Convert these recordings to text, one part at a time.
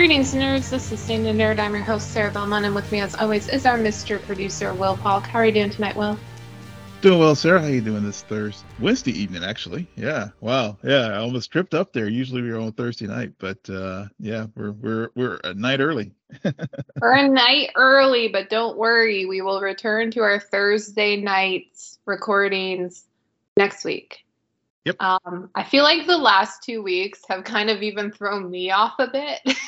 Greetings, nerds. This is the Nerd. I'm your host, Sarah Belmont, and with me, as always, is our Mr. Producer, Will Falk. How are you doing tonight, Will? Doing well, Sarah. How are you doing this Thursday, Wednesday evening? Actually, yeah. Wow, yeah. I almost tripped up there. Usually we're on Thursday night, but uh yeah, we're we're we're a night early. we're a night early, but don't worry, we will return to our Thursday nights recordings next week. Yep. Um, I feel like the last two weeks have kind of even thrown me off a bit.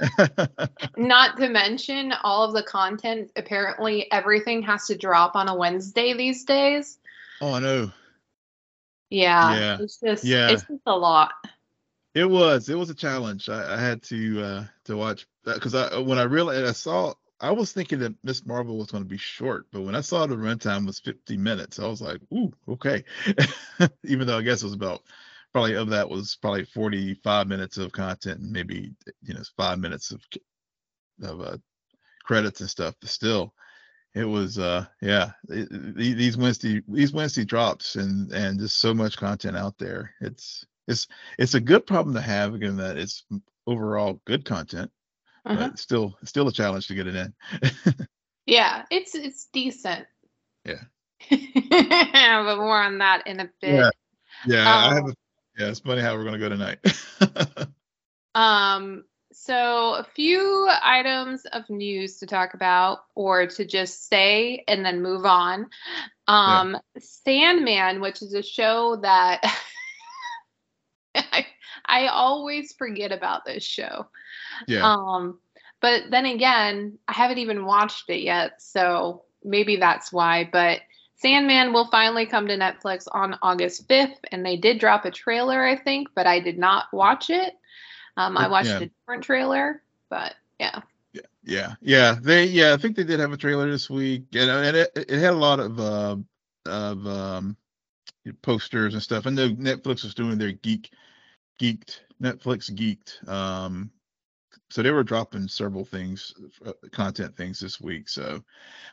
Not to mention all of the content. Apparently, everything has to drop on a Wednesday these days. Oh, I know. Yeah, yeah. It's just yeah. it's just a lot. It was. It was a challenge. I, I had to uh to watch because I when I realized I saw I was thinking that Miss Marvel was going to be short, but when I saw the runtime was 50 minutes, I was like, "Ooh, okay." Even though I guess it was about probably of that was probably 45 minutes of content and maybe you know five minutes of of uh, credits and stuff but still it was uh yeah it, these wednesday these wednesday drops and and just so much content out there. It's it's it's a good problem to have given that it's overall good content uh-huh. but still still a challenge to get it in. Yeah it's it's decent. Yeah. But more on that in a bit. Yeah. Yeah um, i have a yeah, it's funny how we're gonna go tonight. um, so a few items of news to talk about, or to just say and then move on. Um, yeah. Sandman, which is a show that I I always forget about this show. Yeah. Um, but then again, I haven't even watched it yet, so maybe that's why. But Sandman will finally come to Netflix on August 5th, and they did drop a trailer, I think, but I did not watch it. Um, I watched yeah. a different trailer, but yeah. Yeah, yeah, yeah. They, yeah, I think they did have a trailer this week, and, and it, it had a lot of uh, of um, posters and stuff. I know Netflix was doing their geek, geeked Netflix geeked um, so they were dropping several things, uh, content things this week. So,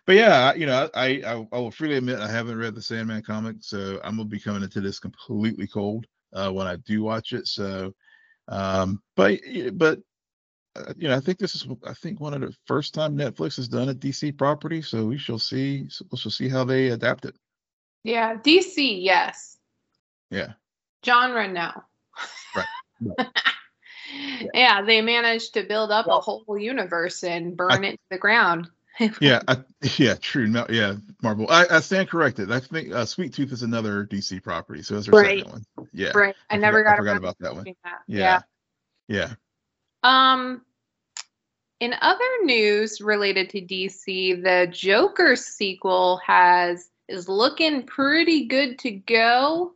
but yeah, you know, I, I, I will freely admit I haven't read the Sandman comic, so I'm gonna be coming into this completely cold uh, when I do watch it. So, um, but but uh, you know, I think this is I think one of the first time Netflix has done a DC property, so we shall see. We shall see how they adapt it. Yeah, DC, yes. Yeah. Genre, no. Right. right. yeah. they managed to build up well, a whole universe and burn I, it to the ground. yeah, I, yeah, true. No, yeah, Marvel. I, I stand corrected. I think uh, Sweet Tooth is another DC property, so it's her right. second one. Yeah, right. I, I never forgot, got. I forgot about that one. That. Yeah. yeah, yeah. Um, in other news related to DC, the Joker sequel has is looking pretty good to go.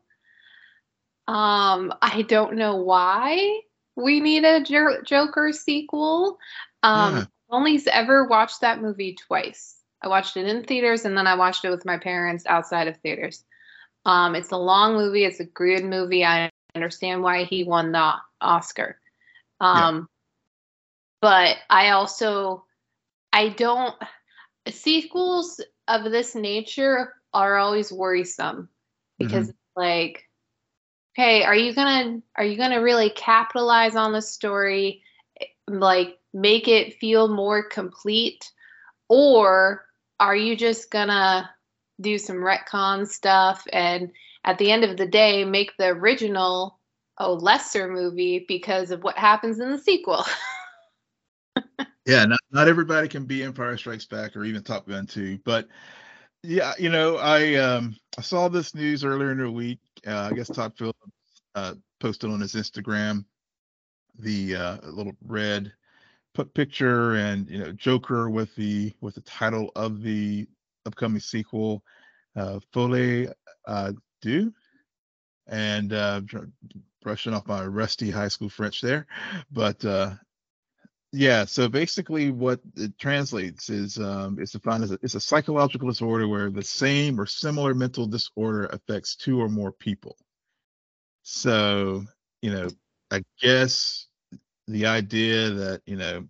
Um, I don't know why we need a Joker sequel. Um, yeah. Only ever watched that movie twice. I watched it in theaters and then I watched it with my parents outside of theaters. Um, it's a long movie. It's a good movie. I understand why he won the Oscar. Um, yeah. But I also, I don't, sequels of this nature are always worrisome because mm-hmm. like okay, are you gonna are you gonna really capitalize on the story, like make it feel more complete, or are you just gonna do some retcon stuff and at the end of the day make the original a lesser movie because of what happens in the sequel? yeah, not, not everybody can be Empire Strikes Back or even Top Gun 2, but yeah, you know, I um I saw this news earlier in the week. Uh, I guess Todd Phillips uh, posted on his Instagram the uh, little red picture and you know Joker with the with the title of the upcoming sequel, uh, uh, Deux, and uh, brushing off my rusty high school French there, but uh, yeah, so basically what it translates is um, it's defined as a, it's a psychological disorder where the same or similar mental disorder affects two or more people. So, you know, I guess the idea that, you know,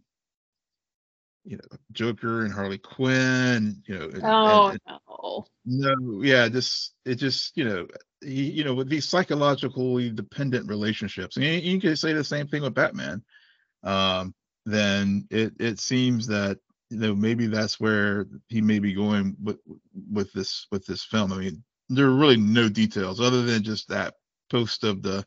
you know, Joker and Harley Quinn, you know, oh and, no, no, yeah, just it just, you know, he, you know, with these psychologically dependent relationships, and you, you can say the same thing with Batman. Um, then it it seems that you know maybe that's where he may be going with with this with this film. I mean, there are really no details other than just that post of the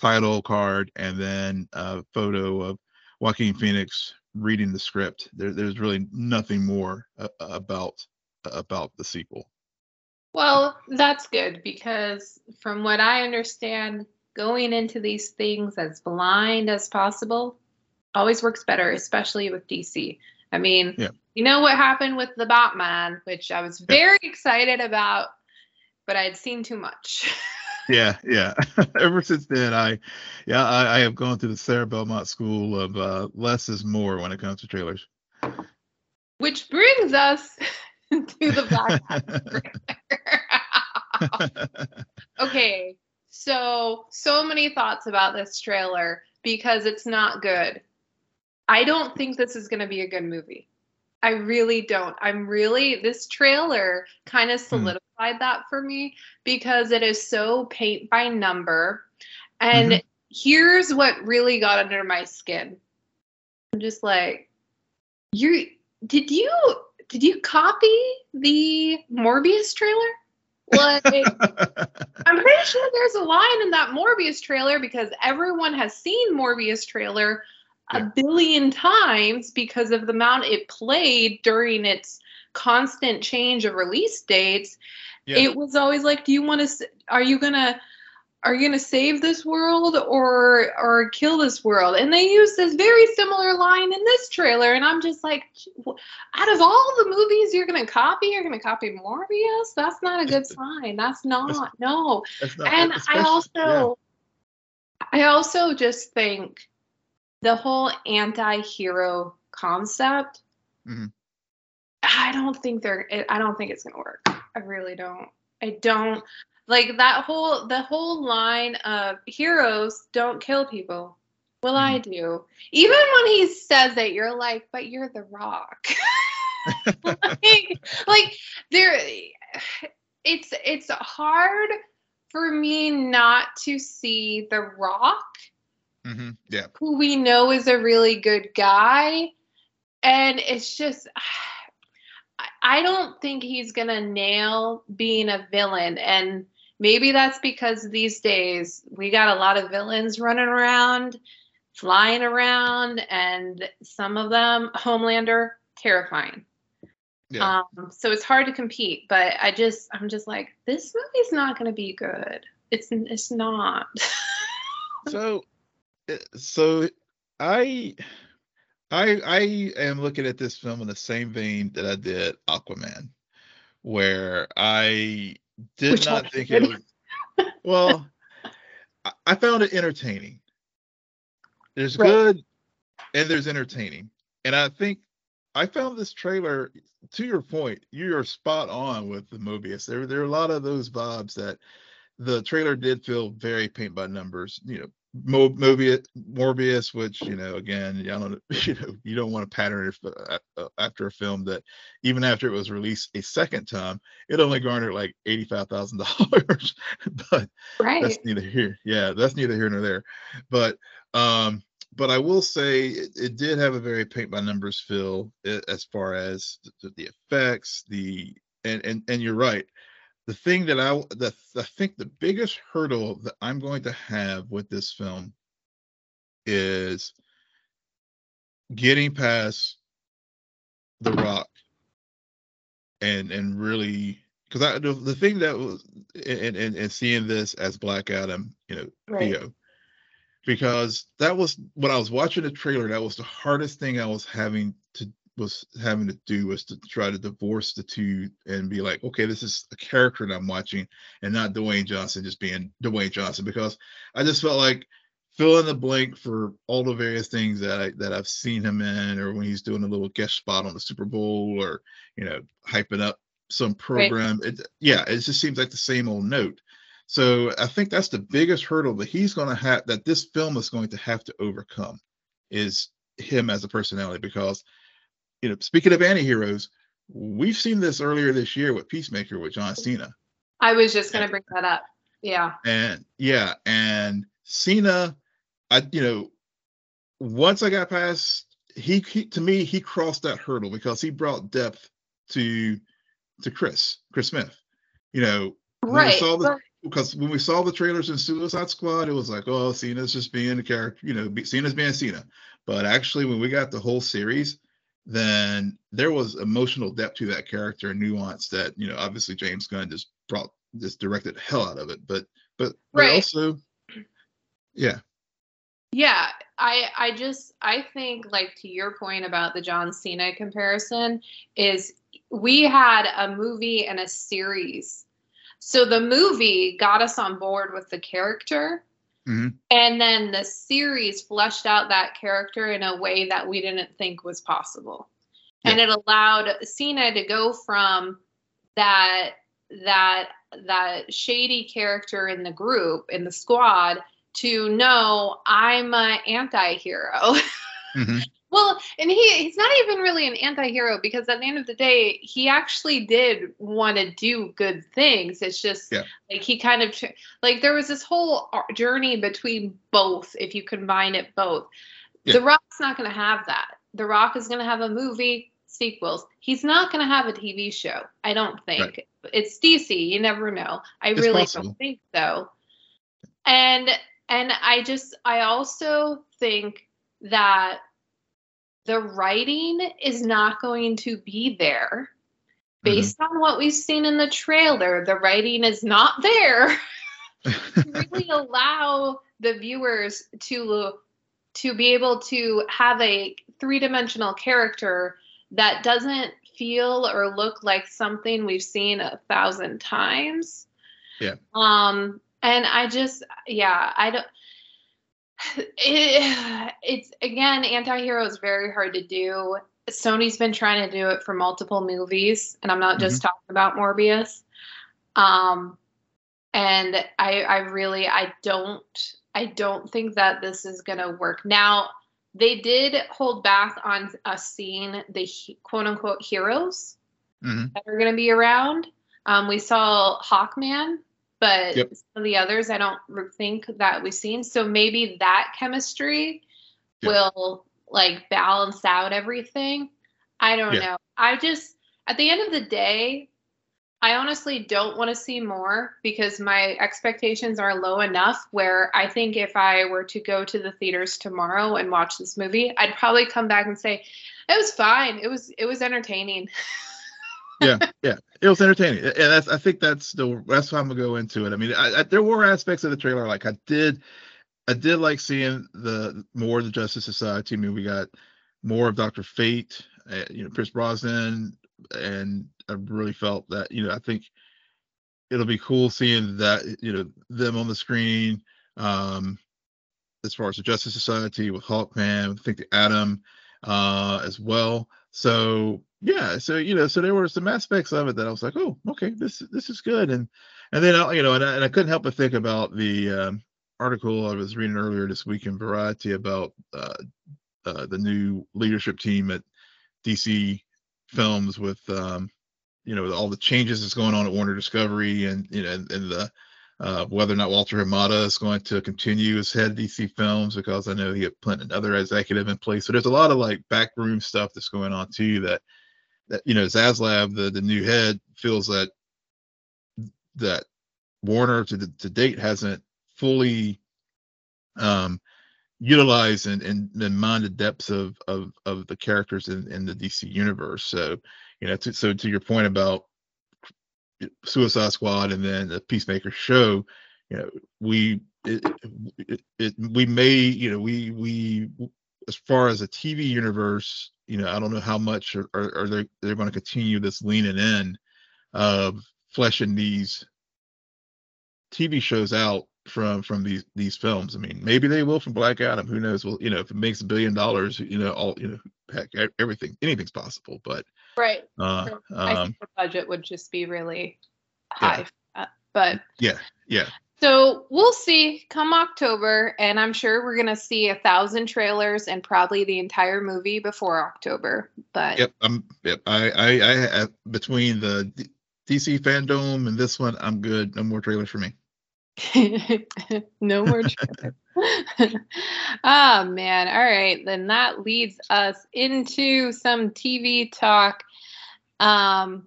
title card and then a photo of Joaquin Phoenix reading the script. There, there's really nothing more uh, about about the sequel. Well, that's good because from what I understand, going into these things as blind as possible always works better, especially with DC. I mean, yeah. you know what happened with the Batman, which I was very yeah. excited about, but I had seen too much. yeah, yeah. Ever since then, I, yeah, I, I, have gone to the Sarah Belmont school of uh, less is more when it comes to trailers. Which brings us to the trailer. okay, so so many thoughts about this trailer because it's not good. I don't think this is going to be a good movie. I really don't. I'm really this trailer kind of hmm. solidified mm. that for me because it is so paint by number. And mm-hmm. here's what really got under my skin. I'm just like, you did you did you copy the Morbius trailer? Like, I'm pretty sure there's a line in that Morbius trailer because everyone has seen Morbius trailer a billion times because of the amount it played during its constant change of release dates. Yeah. It was always like, do you want to? Are you gonna? Are you gonna save this world or or kill this world? And they use this very similar line in this trailer, and I'm just like, out of all the movies you're gonna copy, you're gonna copy Morbius. That's not a good sign. That's not no. That's not, and I also, yeah. I also just think the whole anti-hero concept mm-hmm. i don't think they're i don't think it's gonna work. I really don't. I don't like that whole the whole line of heroes don't kill people. Well mm-hmm. i do. Even when he says it you're like but you're the rock. Like, like there it's it's hard for me not to see the rock Mm-hmm. Yeah. Who we know is a really good guy. And it's just, I don't think he's going to nail being a villain. And maybe that's because these days we got a lot of villains running around, flying around, and some of them, Homelander, terrifying. Yeah. Um, so it's hard to compete, but I just, I'm just like, this movie's not going to be good. It's, it's not. so so I I I am looking at this film in the same vein that I did Aquaman, where I did Which not think it was well. I found it entertaining. There's right. good and there's entertaining. And I think I found this trailer to your point, you are spot on with the Mobius. There there are a lot of those vibes that the trailer did feel very paint by numbers, you know, Mo- Mobius, Morbius, which you know, again, I don't, you know, you don't want to pattern uh, uh, after a film that, even after it was released a second time, it only garnered like eighty-five thousand dollars. but right. that's neither here, yeah, that's neither here nor there. But, um, but I will say it, it did have a very paint by numbers feel as far as the, the effects, the and and and you're right the thing that I the I think the biggest hurdle that I'm going to have with this film is getting past the rock and and really because I the, the thing that was and, and and seeing this as Black Adam, you know, right. Theo, because that was when I was watching the trailer, that was the hardest thing I was having was having to do was to try to divorce the two and be like, okay, this is a character that I'm watching and not Dwayne Johnson just being Dwayne Johnson because I just felt like fill in the blank for all the various things that I that I've seen him in or when he's doing a little guest spot on the Super Bowl or you know hyping up some program. Right. It, yeah, it just seems like the same old note. So I think that's the biggest hurdle that he's going to have that this film is going to have to overcome is him as a personality because you know, speaking of anti-heroes, we've seen this earlier this year with Peacemaker with John Cena. I was just going to bring that up. Yeah. And yeah, and Cena, I you know, once I got past he, he to me he crossed that hurdle because he brought depth to to Chris Chris Smith. You know, right? The, but, because when we saw the trailers in Suicide Squad, it was like, oh, Cena's just being a character, you know, Cena's being Cena. But actually, when we got the whole series, then there was emotional depth to that character and nuance that, you know, obviously James Gunn just brought, just directed the hell out of it. But, but, right. but also, yeah. Yeah, I I just I think like to your point about the John Cena comparison is we had a movie and a series so the movie got us on board with the character. Mm-hmm. And then the series fleshed out that character in a way that we didn't think was possible. Yeah. And it allowed Cena to go from that that that shady character in the group in the squad to no, I'm an anti-hero. Mm-hmm. Well, and he he's not even really an anti-hero because at the end of the day, he actually did want to do good things. It's just yeah. like he kind of like there was this whole uh, journey between both if you combine it both. Yeah. The Rock's not going to have that. The Rock is going to have a movie sequels. He's not going to have a TV show. I don't think. Right. It's DC, you never know. I it's really possible. don't think so. And and I just I also think that the writing is not going to be there. Based mm-hmm. on what we've seen in the trailer, the writing is not there. To really allow the viewers to to be able to have a three-dimensional character that doesn't feel or look like something we've seen a thousand times. Yeah. Um and I just yeah, I don't it, it's again anti-hero is very hard to do. Sony's been trying to do it for multiple movies and i'm not just mm-hmm. talking about morbius. Um and i i really i don't i don't think that this is going to work. Now they did hold back on us seeing the quote unquote heroes mm-hmm. that are going to be around. Um, we saw hawkman but yep. some of the others I don't think that we've seen. So maybe that chemistry yep. will like balance out everything. I don't yeah. know. I just at the end of the day, I honestly don't want to see more because my expectations are low enough where I think if I were to go to the theaters tomorrow and watch this movie, I'd probably come back and say, it was fine. It was it was entertaining. yeah, yeah, it was entertaining, and that's I think that's the that's how I'm gonna go into it. I mean, I, I, there were aspects of the trailer like I did, I did like seeing the more of the Justice Society. I mean, we got more of Doctor Fate, uh, you know, Pierce Brosnan, and I really felt that you know I think it'll be cool seeing that you know them on the screen. Um, as far as the Justice Society with Hawkman, I think the Atom uh, as well. So yeah, so you know, so there were some aspects of it that I was like, oh, okay, this this is good, and and then uh, you know, and I, and I couldn't help but think about the um, article I was reading earlier this week in Variety about uh, uh, the new leadership team at DC Films with um, you know all the changes that's going on at Warner Discovery and you know and, and the uh, whether or not Walter Hamada is going to continue as head of DC Films because I know he had put another executive in place. So there's a lot of like backroom stuff that's going on too that that you know Zaslav, the the new head, feels that that Warner to to date hasn't fully um, utilized and, and, and mind the depths of of of the characters in, in the DC universe. So you know, to, so to your point about Suicide Squad and then the Peacemaker show, you know, we it, it, it we may you know we we as far as a TV universe you know, I don't know how much are, are, are they they're going to continue this leaning in of fleshing these TV shows out from from these these films. I mean, maybe they will from Black Adam. Who knows? Well, you know, if it makes a billion dollars, you know, all you know, heck, everything, anything's possible. But right, uh, I um, think the budget would just be really high. Yeah. But yeah, yeah. So we'll see come October, and I'm sure we're gonna see a thousand trailers and probably the entire movie before October. But yep, I'm yep. I I, I between the DC fandom and this one, I'm good. No more trailers for me. no more trailers. oh man. All right. Then that leads us into some TV talk. Um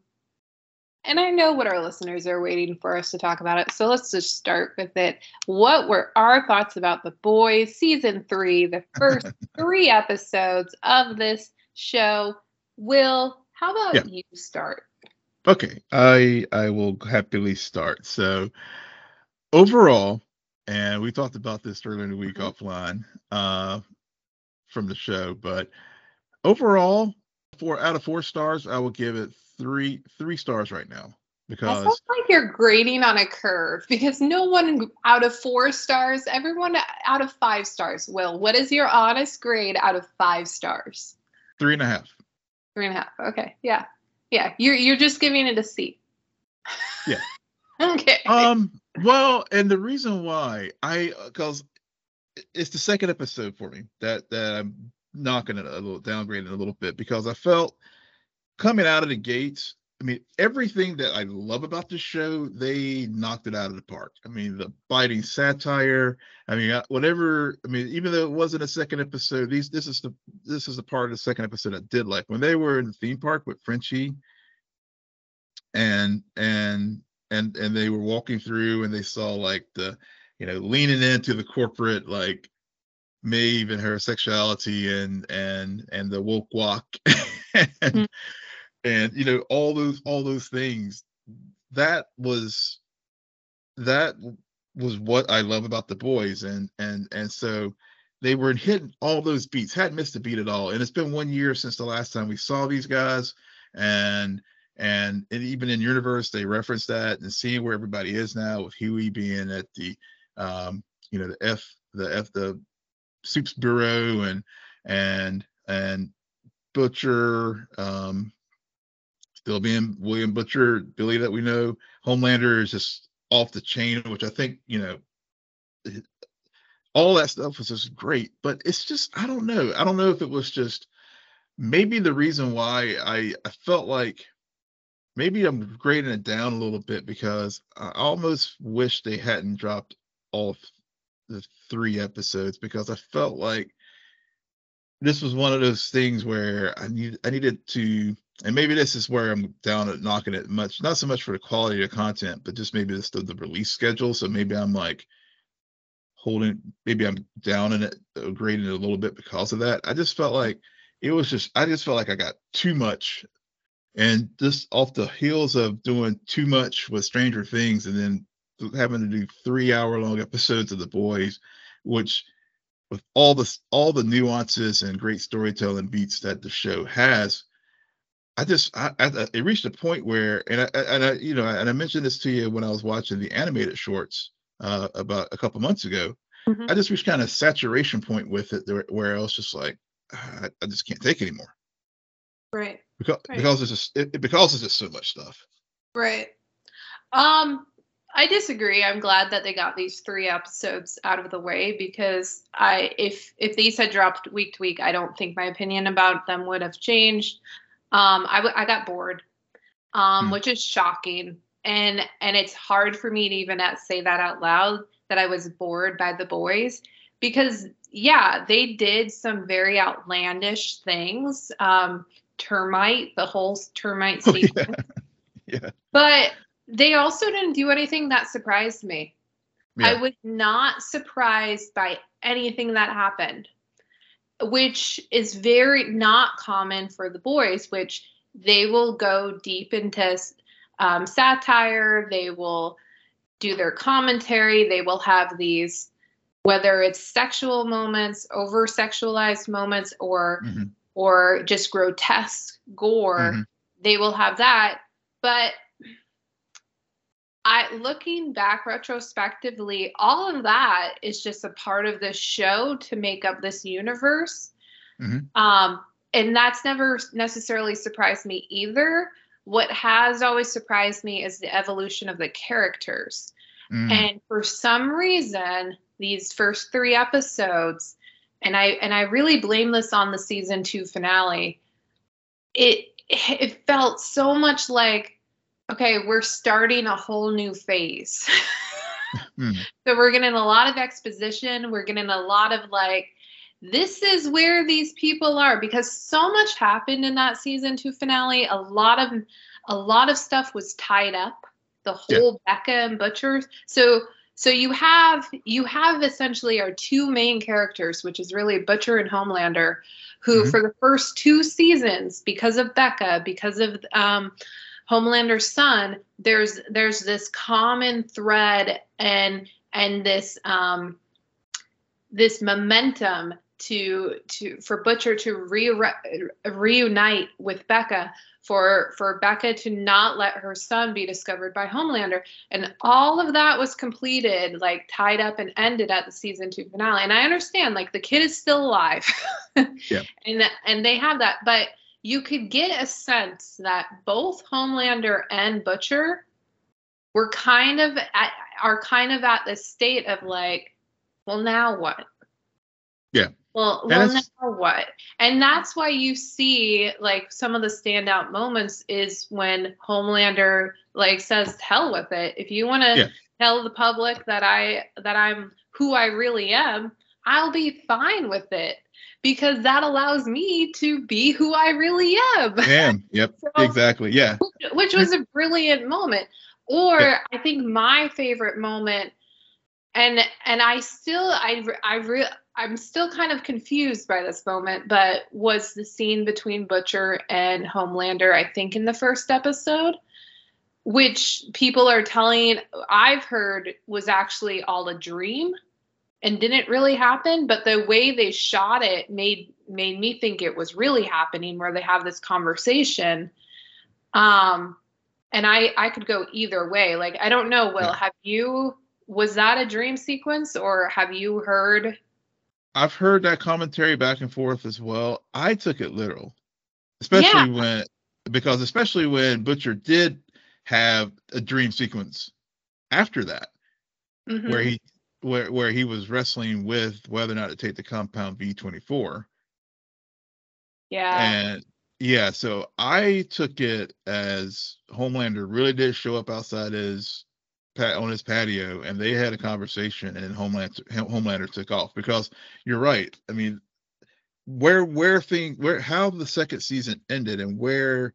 and I know what our listeners are waiting for us to talk about it. So let's just start with it. What were our thoughts about The Boys season 3, the first 3 episodes of this show? Will, how about yeah. you start? Okay. I I will happily start. So overall, and we talked about this earlier in the week mm-hmm. offline uh, from the show, but overall, four out of four stars, I will give it three three stars right now because sounds like you're grading on a curve because no one out of four stars, everyone out of five stars. Will, what is your honest grade out of five stars? Three and a half. Three and a half. Okay, yeah, yeah. You're you're just giving it a C. Yeah. okay. Um. Well, and the reason why I because it's the second episode for me that that I'm knocking it a little downgrading it a little bit because I felt coming out of the gates. I mean, everything that I love about this show, they knocked it out of the park. I mean, the biting satire. I mean, whatever. I mean, even though it wasn't a second episode, these this is the this is the part of the second episode I did like when they were in the theme park with Frenchie, and and and and they were walking through and they saw like the you know leaning into the corporate like Maeve and her sexuality and and and the woke walk. And, mm-hmm. and you know all those all those things. That was that was what I love about the boys. And and and so they were hitting all those beats. Hadn't missed a beat at all. And it's been one year since the last time we saw these guys. And and, and even in universe they reference that and seeing where everybody is now with Hughie being at the um, you know the F the F the supes bureau and and and Butcher um, still being William Butcher Billy that we know Homelander is just off the chain which I think you know all that stuff was just great but it's just I don't know. I don't know if it was just maybe the reason why I I felt like maybe I'm grading it down a little bit because I almost wish they hadn't dropped all the three episodes because I felt like this was one of those things where I need I needed to and maybe this is where I'm down at knocking it much not so much for the quality of content but just maybe just the, the release schedule. So maybe I'm like holding maybe I'm down in it uh, grading it a little bit because of that. I just felt like it was just I just felt like I got too much. And just off the heels of doing too much with Stranger Things and then having to do three hour long episodes of The Boys, which with all the all the nuances and great storytelling beats that the show has, I just I, I it reached a point where and I and I you know and I mentioned this to you when I was watching the animated shorts uh, about a couple months ago. Mm-hmm. I just reached kind of saturation point with it where I was just like I, I just can't take anymore. Right because right. because it's just it, because it's just so much stuff. Right. Um, I disagree. I'm glad that they got these three episodes out of the way because I if if these had dropped week to week, I don't think my opinion about them would have changed. Um, I, w- I got bored, um, mm. which is shocking, and and it's hard for me to even say that out loud that I was bored by the boys because yeah, they did some very outlandish things. Um, termite, the whole termite sequence. Oh, yeah. yeah. But they also didn't do anything that surprised me. Yeah. I was not surprised by anything that happened, which is very not common for the boys, which they will go deep into um, satire, they will do their commentary, they will have these, whether it's sexual moments, over sexualized moments, or mm-hmm or just grotesque gore, mm-hmm. they will have that. But I looking back retrospectively, all of that is just a part of the show to make up this universe. Mm-hmm. Um, and that's never necessarily surprised me either. What has always surprised me is the evolution of the characters. Mm. And for some reason, these first three episodes, and I and I really blame this on the season two finale. It it felt so much like okay, we're starting a whole new phase. Mm. So we're getting a lot of exposition. We're getting a lot of like, this is where these people are because so much happened in that season two finale. A lot of a lot of stuff was tied up. The whole yeah. Becca and Butcher. So so you have you have essentially our two main characters, which is really Butcher and Homelander, who mm-hmm. for the first two seasons, because of Becca, because of um, Homelander's son, there's there's this common thread and and this um, this momentum to to for Butcher to re- reunite with Becca for for Becca to not let her son be discovered by Homelander. And all of that was completed like tied up and ended at the season 2 finale. And I understand like the kid is still alive. Yeah. and and they have that but you could get a sense that both Homelander and Butcher were kind of at, are kind of at the state of like well now what yeah well, well now what? And that's why you see like some of the standout moments is when Homelander like says, "Hell with it. If you want to yeah. tell the public that I that I'm who I really am, I'll be fine with it." Because that allows me to be who I really am. Am. Yep. so, exactly. Yeah. Which, which, was a brilliant moment. Or. I think my favorite moment and and I still I I re, I'm still kind of confused by this moment, but was the scene between Butcher and Homelander, I think, in the first episode, which people are telling, I've heard was actually all a dream and didn't really happen, but the way they shot it made made me think it was really happening where they have this conversation. Um and I I could go either way. Like I don't know, Will, yeah. have you was that a dream sequence or have you heard I've heard that commentary back and forth as well. I took it literal, especially yeah. when because especially when Butcher did have a dream sequence after that, mm-hmm. where he where where he was wrestling with whether or not to take the compound V twenty four. Yeah. And yeah, so I took it as Homelander really did show up outside his on his patio and they had a conversation and Homelander Homelander took off because you're right. I mean, where where thing where how the second season ended and where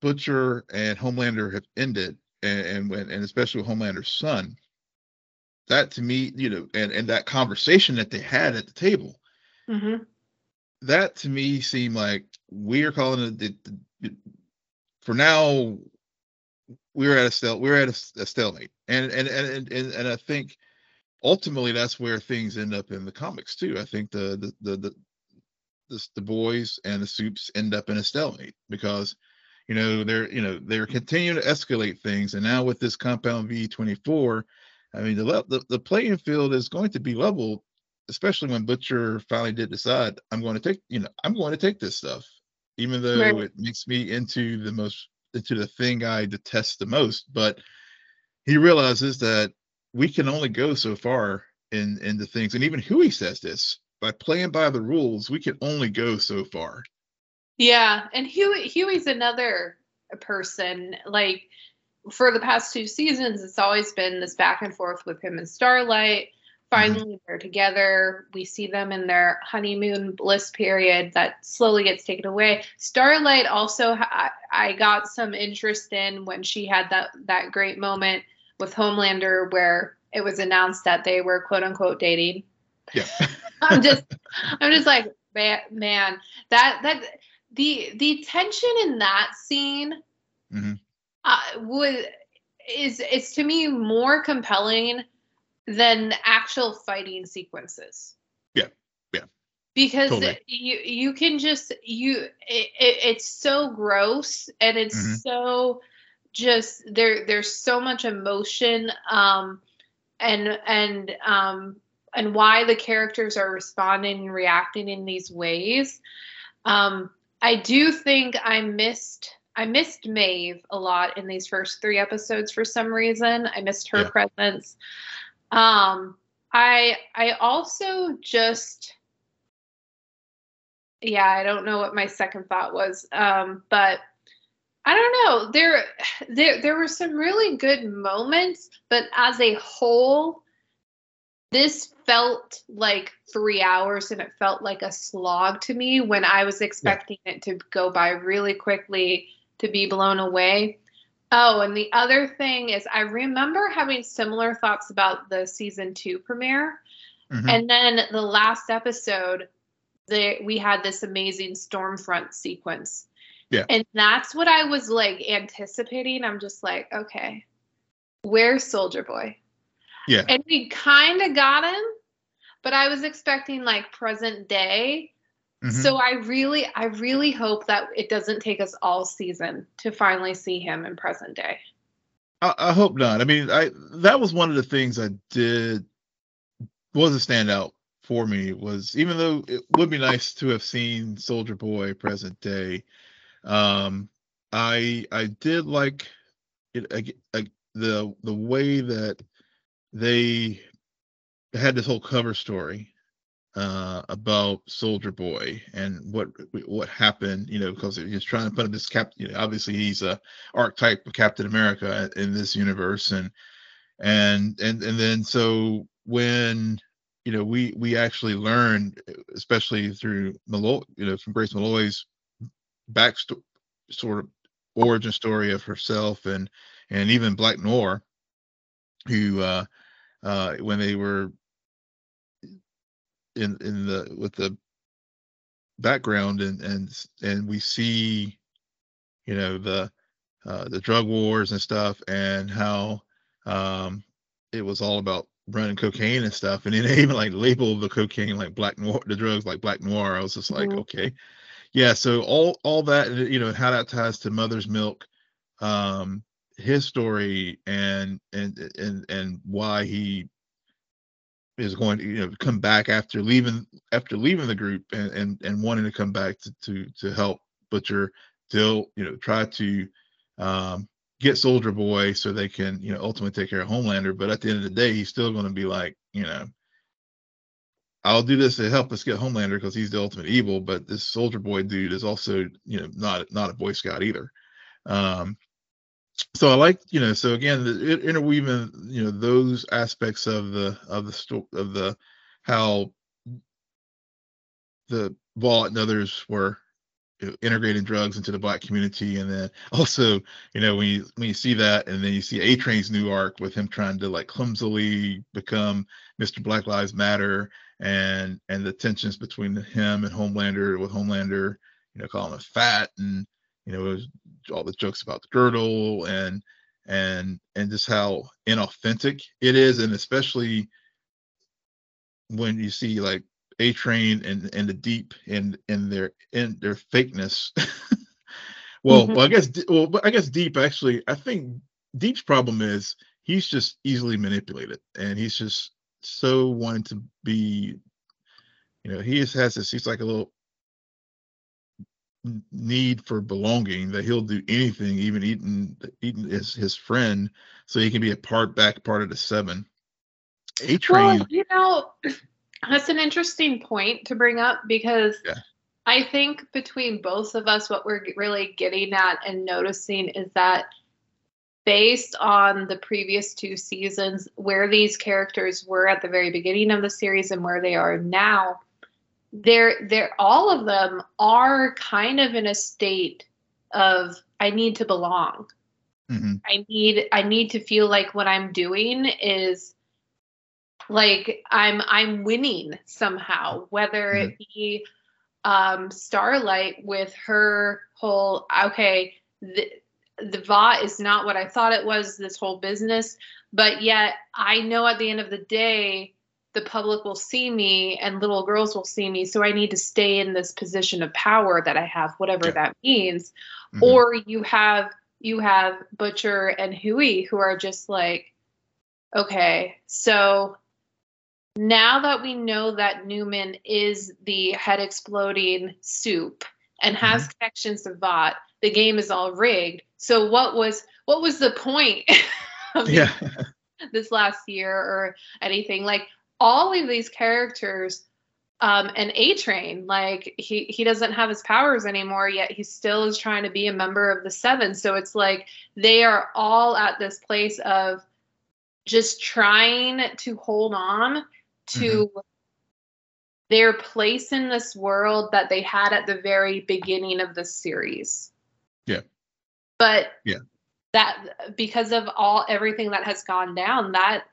Butcher and Homelander have ended and and when and especially Homelander's son. That to me, you know, and and that conversation that they had at the table. Mm-hmm. That to me seemed like we are calling it the, the, for now we're at a stel- we were at a, a stalemate, and, and and and and I think ultimately that's where things end up in the comics too. I think the the the the, the, the boys and the supes end up in a stalemate because you know they're you know they're continuing to escalate things, and now with this compound V twenty four, I mean the, the the playing field is going to be leveled, especially when Butcher finally did decide I'm going to take you know I'm going to take this stuff, even though right. it makes me into the most into the thing I detest the most. But he realizes that we can only go so far in into things, and even Hughie says this: by playing by the rules, we can only go so far. Yeah, and Hughie Hughie's another person like for the past two seasons it's always been this back and forth with him and starlight. Finally mm-hmm. they're together. We see them in their honeymoon bliss period that slowly gets taken away. Starlight also ha- i got some interest in when she had that that great moment with homelander where it was announced that they were quote unquote dating. Yeah. I'm just i'm just like man that that the the tension in that scene mm-hmm. Uh, would is it's to me more compelling than actual fighting sequences. Yeah, yeah. Because totally. you you can just you it, it, it's so gross and it's mm-hmm. so just there there's so much emotion um and and um and why the characters are responding and reacting in these ways. Um I do think I missed I missed Maeve a lot in these first three episodes for some reason. I missed her yeah. presence. Um, I I also just yeah, I don't know what my second thought was. Um, but I don't know. There, there, there were some really good moments, but as a whole, this felt like three hours, and it felt like a slog to me when I was expecting yeah. it to go by really quickly to be blown away. Oh, and the other thing is, I remember having similar thoughts about the season two premiere, mm-hmm. and then the last episode, the, we had this amazing Stormfront sequence yeah. And that's what I was like anticipating. I'm just like, okay, where's Soldier Boy? Yeah. And we kind of got him, but I was expecting like present day. Mm-hmm. So I really, I really hope that it doesn't take us all season to finally see him in present day. I, I hope not. I mean, I that was one of the things I did was a standout for me was even though it would be nice to have seen Soldier Boy present day, um, I I did like it I, the the way that they had this whole cover story uh, about Soldier Boy and what what happened, you know, because he's trying to put him this cap. You know, obviously, he's a archetype of Captain America in this universe, and and and and then so when you know we we actually learned, especially through Mallory, you know, from Grace Mallory's back sort of origin story of herself and and even Black Noir, who uh, uh, when they were in in the with the background and and and we see you know the uh, the drug wars and stuff and how um, it was all about running cocaine and stuff. And then they even like label the cocaine like black noir the drugs like black noir. I was just like mm-hmm. okay. Yeah so all all that you know how that ties to mother's milk um his story and and and and why he is going to you know come back after leaving after leaving the group and and, and wanting to come back to, to to help butcher still you know try to um get soldier boy so they can you know ultimately take care of homelander but at the end of the day he's still going to be like you know I'll do this to help us get Homelander because he's the ultimate evil, but this Soldier Boy dude is also, you know, not not a Boy Scout either. Um, so I like, you know, so again, the, interweaving, you know, those aspects of the of the story of the how the Vought and others were you know, integrating drugs into the black community, and then also, you know, when you when you see that, and then you see A Train's new arc with him trying to like clumsily become Mr. Black Lives Matter and and the tensions between him and Homelander with Homelander, you know, calling him fat and you know all the jokes about the girdle and and and just how inauthentic it is, and especially when you see like A Train and and the Deep and in their in their fakeness. well, mm-hmm. well, I guess well, but I guess Deep actually, I think Deep's problem is he's just easily manipulated, and he's just so wanting to be, you know, he just has this, he's like a little need for belonging that he'll do anything, even eating eating his his friend, so he can be a part back part of the seven. A train. Well, you know, that's an interesting point to bring up because yeah. I think between both of us, what we're really getting at and noticing is that based on the previous two seasons, where these characters were at the very beginning of the series and where they are now, they're they're all of them are kind of in a state of I need to belong. Mm-hmm. I need I need to feel like what I'm doing is like I'm I'm winning somehow, whether mm-hmm. it be um Starlight with her whole okay, th- the va is not what I thought it was, this whole business. But yet, I know at the end of the day, the public will see me and little girls will see me. So I need to stay in this position of power that I have, whatever yeah. that means. Mm-hmm. Or you have you have Butcher and Hughie who are just like, okay, so now that we know that Neuman is the head exploding supe and has mm-hmm. connections to Vought the game is all rigged. So what was what was the point of yeah. this last year or anything? Like all of these characters um, an A Train. Like he he doesn't have his powers anymore, yet he still is trying to be a member of the Seven. So it's like they are all at this place of just trying to hold on to mm-hmm. their place in this world that they had at the very beginning of the series. Yeah. But yeah. That because of all everything that has gone down, that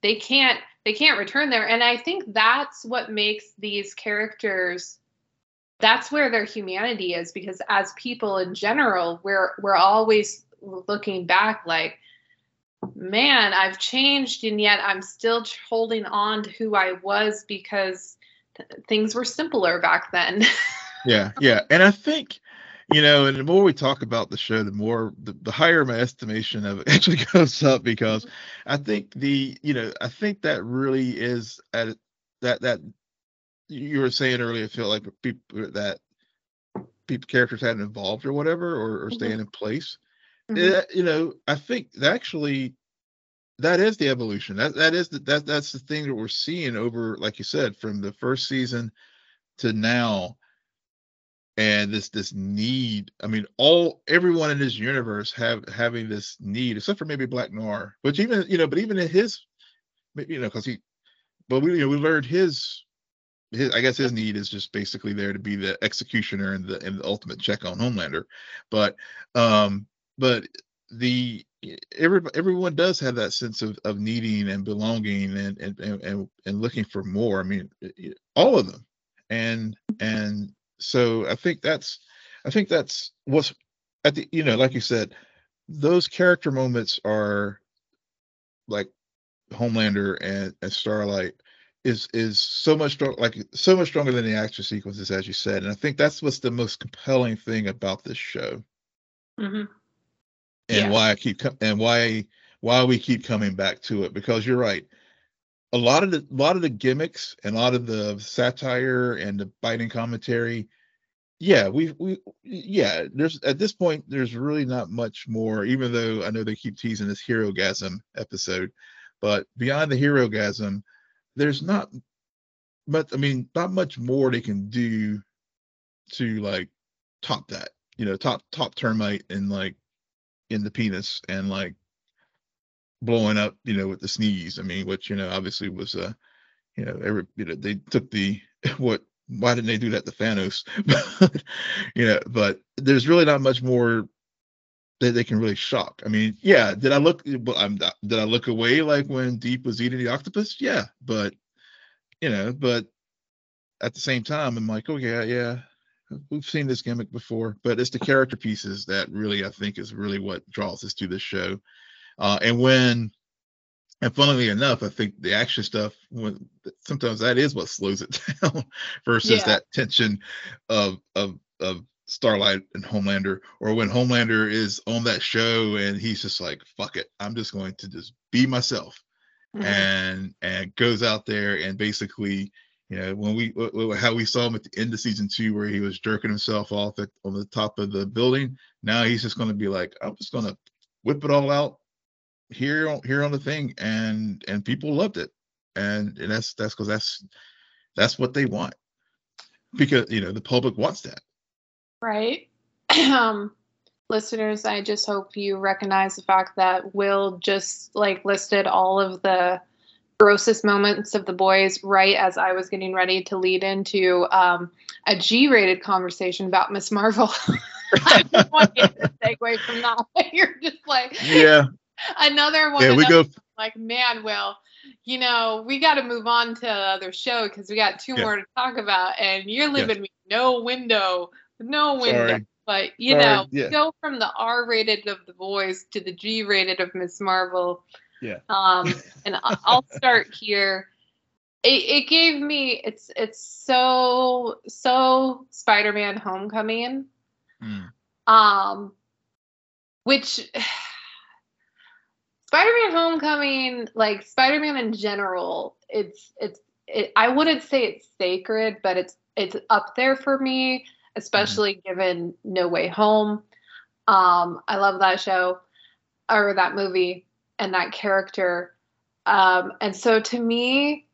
they can't they can't return there. And i think that's what makes these characters that's where their humanity is because as people in general we're we're always looking back like man i've changed and yet i'm still holding on to who i was because th- things were simpler back then. Yeah yeah. And i think you know, and the more we talk about the show, the more the, the higher my estimation of it actually goes up because mm-hmm. I think the you know I think that really is at that that you were saying earlier, feel like people that people characters hadn't evolved or whatever or, or mm-hmm. staying in place. Mm-hmm. It, you know, I think that actually that is the evolution. That that is the, that that's the thing that we're seeing over, like you said, from the first season to now and this this need i mean all everyone in this universe have having this need except for maybe black noir which even you know but even in his you know because he but we you know we learned his his i guess his need is just basically there to be the executioner and the and the ultimate check on homelander. But um but the every, everyone does have that sense of, of needing and belonging and, and and and looking for more. I mean all of them. And and so I think that's I think that's what's at the you know like you said those character moments are like Homelander and, and Starlight is is so much strong like so much stronger than the action sequences as you said and I think that's what's the most compelling thing about this show mm-hmm. and yeah. why I keep and why why we keep coming back to it because you're right a lot of the lot of the gimmicks and a lot of the satire and the biting commentary yeah we we yeah there's at this point there's really not much more even though i know they keep teasing this Herogasm episode but beyond the Herogasm there's not much. i mean not much more they can do to like top that you know top top termite and like in the penis and like blowing up, you know, with the sneeze. I mean, which you know, obviously was uh, you know, every you know, they took the what why didn't they do that to Thanos? but you know, but there's really not much more that they can really shock. I mean, yeah, did I look well, I'm did I look away like when Deep was eating the octopus? Yeah, but you know, but at the same time, I'm like, oh yeah, yeah, we've seen this gimmick before, but it's the character pieces that really I think is really what draws us to this show. Uh, and when, and funnily enough, I think the action stuff, when sometimes that is what slows it down versus yeah. that tension of of of Starlight and Homelander, or when Homelander is on that show and he's just like, "Fuck it, I'm just going to just be myself," mm-hmm. and and goes out there and basically, you know, when we how we saw him at the end of season two, where he was jerking himself off at, on the top of the building. Now he's just going to be like, "I'm just going to whip it all out here on here on the thing and and people loved it. And, and that's that's because that's that's what they want. Because you know the public wants that. Right. Um listeners i just hope you recognize the fact that will just like listed all of the grossest moments of the boys right as i was getting ready to lead into um, a g-rated conversation about miss marvel. I just want to get the segue from that. You're just like yeah another one. Yeah, we go. Like, man, Will, you know, we got to move on to the other show because we got two yeah. more to talk about, and you're leaving me no window, no window. Sorry. But you Sorry. know, yeah. go from the R-rated of the boys to the G-rated of Miss Marvel. Yeah. Um, and I'll start here. It, it gave me it's it's so so Spider-Man Homecoming. Mm. Um, which Spider-Man Homecoming, like Spider-Man in general, it's it's it, I wouldn't say it's sacred, but it's it's up there for me, especially mm-hmm. given No Way Home. Um, I love that show or that movie and that character. Um, and so to me,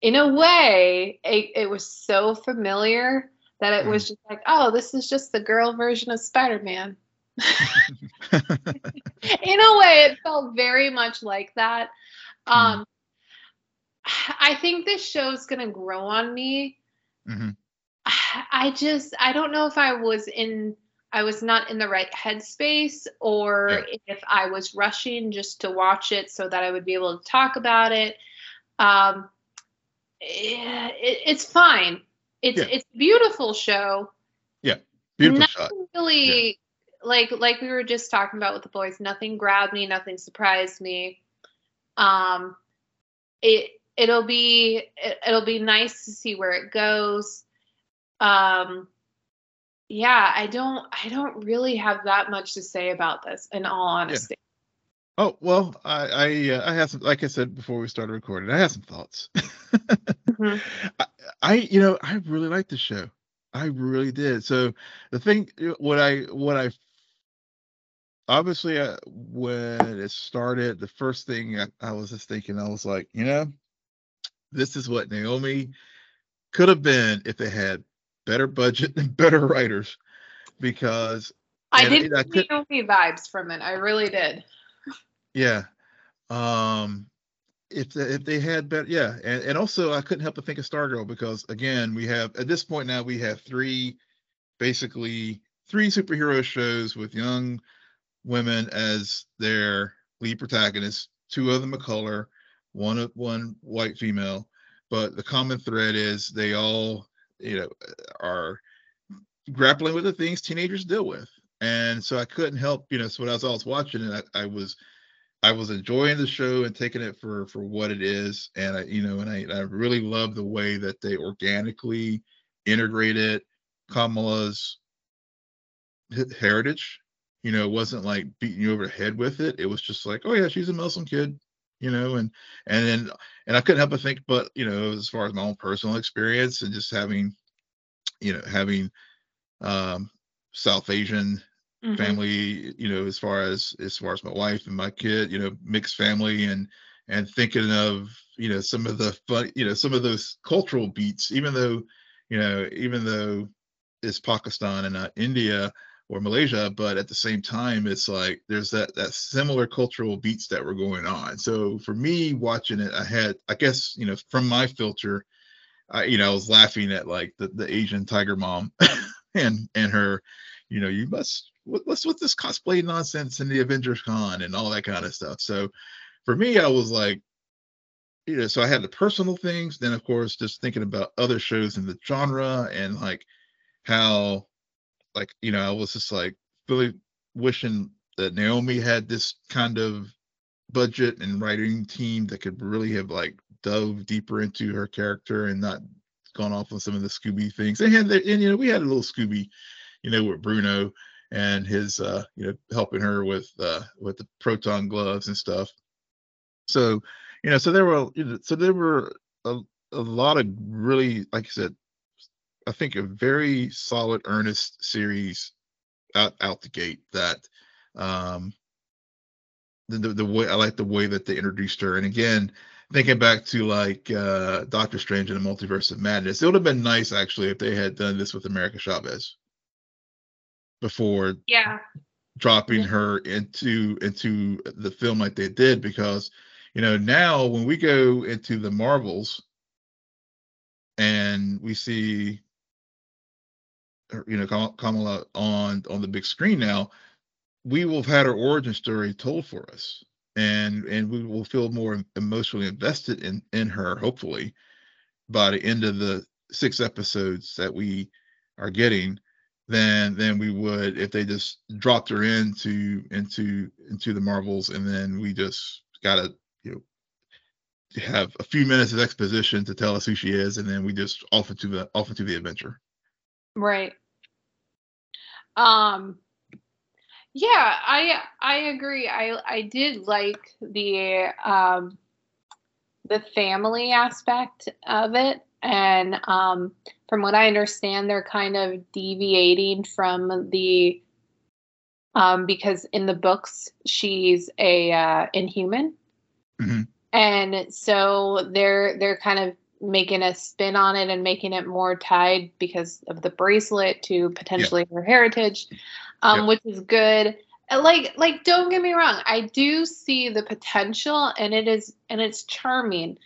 in a way, it, it was so familiar that it was just like, oh, this is just the girl version of Spider-Man. in a way, it felt very much like that. Um, I think this show's gonna grow on me. hmm I just I don't know if I was in I was not in the right headspace or if I was rushing just to watch it so that I would be able to talk about it. Um, eh, it it's fine. It's Yeah. it's a beautiful show. Yeah, beautiful nothing shot. really like like we were just talking about with the boys. Nothing grabbed me. Nothing surprised me. Um, it it'll be it, it'll be nice to see where it goes. Um, yeah, I don't I don't really have that much to say about this. In all honesty, Oh well, I I, uh, I have some. Like I said before we started recording, I have some thoughts. Mhm. I, I you know I really liked the show. I really did. So the thing, what I what I obviously uh, when it started, the first thing I, I was just thinking, I was like, you know, this is what Naomi could have been if they had better budget and better writers, because I did I get Naomi vibes from it. I really did. Yeah. Um if the, if they had better yeah, and, and also I couldn't help but think of Stargirl because again, we have at this point now we have three basically three superhero shows with young women as their lead protagonists, two of them of color, one of one white female, but the common thread is they all, you know, are grappling with the things teenagers deal with. And so I couldn't help, you know, so when I was, I was watching it, I, I was I was enjoying the show and taking it for for what it is, and I, you know, and I, I really love the way that they organically integrated Kamala's heritage. You know, it wasn't like beating you over the head with it. It was just like, oh yeah, she's a Muslim kid, you know, and and then and I couldn't help but think, but you know, as far as my own personal experience and just having, you know, having um South Asian Mhm. family you know as far as as far as my wife and my kid you know mixed family and and thinking of you know some of the fun you know some of those cultural beats even though you know even though it's pakistan and not india or malaysia but at the same time it's like there's that that similar cultural beats that were going on so for me watching it i had i guess you know from my filter i you know i was laughing at like the, the asian tiger mom and and her you know you must what, what's with this cosplay nonsense and the Avengers Con and all that kind of stuff. So for me, I was like, you know, so I had the personal things, then of course just thinking about other shows in the genre and like how, like you know, I was just like really wishing that Naomi had this kind of budget and writing team that could really have like dove deeper into her character and not gone off on some of the Scooby things. They had, the, and you know, we had a little Scooby, you know, with Bruno and his uh you know helping her with uh with the proton gloves and stuff so you know so there were you know, so there were a, a lot of really like i said i think a very solid earnest series out out the gate that um the, the, the way i like the way that they introduced her and again thinking back to like uh doctor strange and the multiverse of madness it would have been nice actually if they had done this with america chavez before Yeah. dropping Yeah. her into into the film like they did because you know now when we go into the marvels and we see you know kamala on on the big screen now we will have had her origin story told for us and and we will feel more emotionally invested in in her hopefully by the end of the six episodes that we are getting than than we would if they just dropped her into into into the marvels and then we just gotta you know have a few minutes of exposition to tell us who she is and then we just off into the off into the adventure Right. Um yeah, I I agree. I I did like the um the family aspect of it and um from what I understand they're kind of deviating from the um because in the books she's a uh inhuman. Mhm. And so they're they're kind of making a spin on it and making it more tied because of the bracelet to potentially her heritage, um, which is good. Like, like, don't get me wrong. I do see the potential, and it is, and it's charming.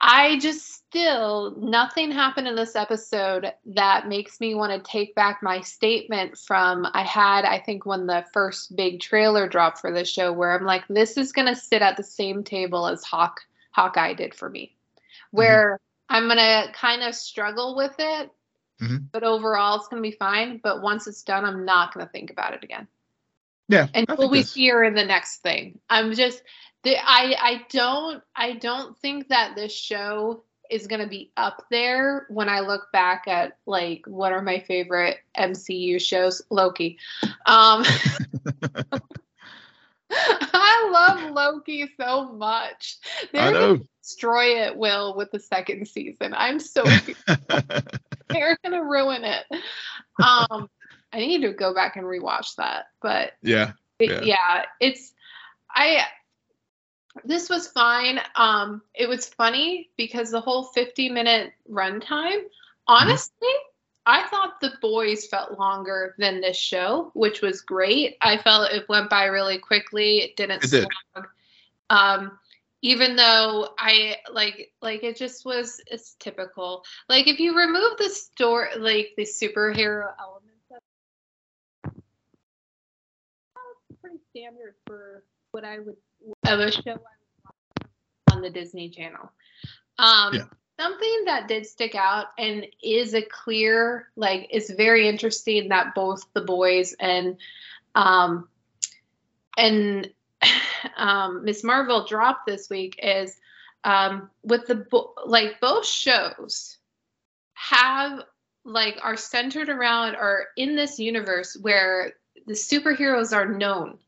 I just still nothing happened in this episode that makes me want to take back my statement from I had I think when the first big trailer dropped for the show where I'm like this is going to sit at the same table as Hawk Hawkeye did for me. Where I'm going to kind of struggle with it Mhm. but overall it's going to be fine but once it's done I'm not going to think about it again Yeah. I until we that's- see her in the next thing. I'm just the I I don't I don't think that this show is gonna be up there when I look back at like one of my favorite MCU shows, Loki. Um I love Loki so much. They're gonna destroy it, Will, with the second season. I'm so they're gonna ruin it. Um I need to go back and rewatch that, but yeah. it- Yeah. yeah. it's i this was fine um it was funny because the whole 50 minute runtime honestly i thought the boys felt longer than this show which was great i felt it went by really quickly it didn't It did. slog. um even though i like like it just was it's typical like if you remove the store like the superhero elements of pretty standard for what I would of a show I would watch on the Disney Channel. Um, Yeah. Something that did stick out and is a clear, like, is very interesting that both the boys and um, and um, Miss Marvel dropped this week is um, with the bo- like both shows have like are centered around or in this universe where the superheroes are known.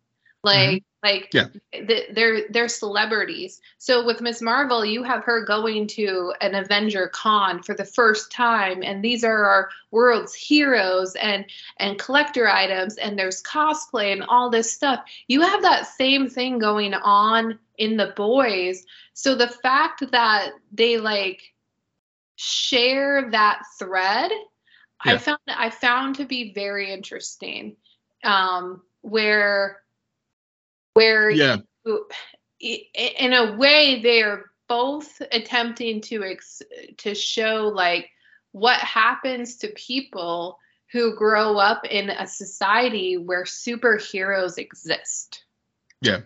Like like Yeah. th- they're they're celebrities so with miss marvel you have her going to an avenger con for the first time and these are our world's heroes and and collector items and there's cosplay and all this stuff you have that same thing going on in the boys so the fact that they like share that thread i Yeah. found i found to be very interesting um where where Yeah. you- in a way they are both attempting to ex- to show like what happens to people who grow up in a society where superheroes exist Yeah.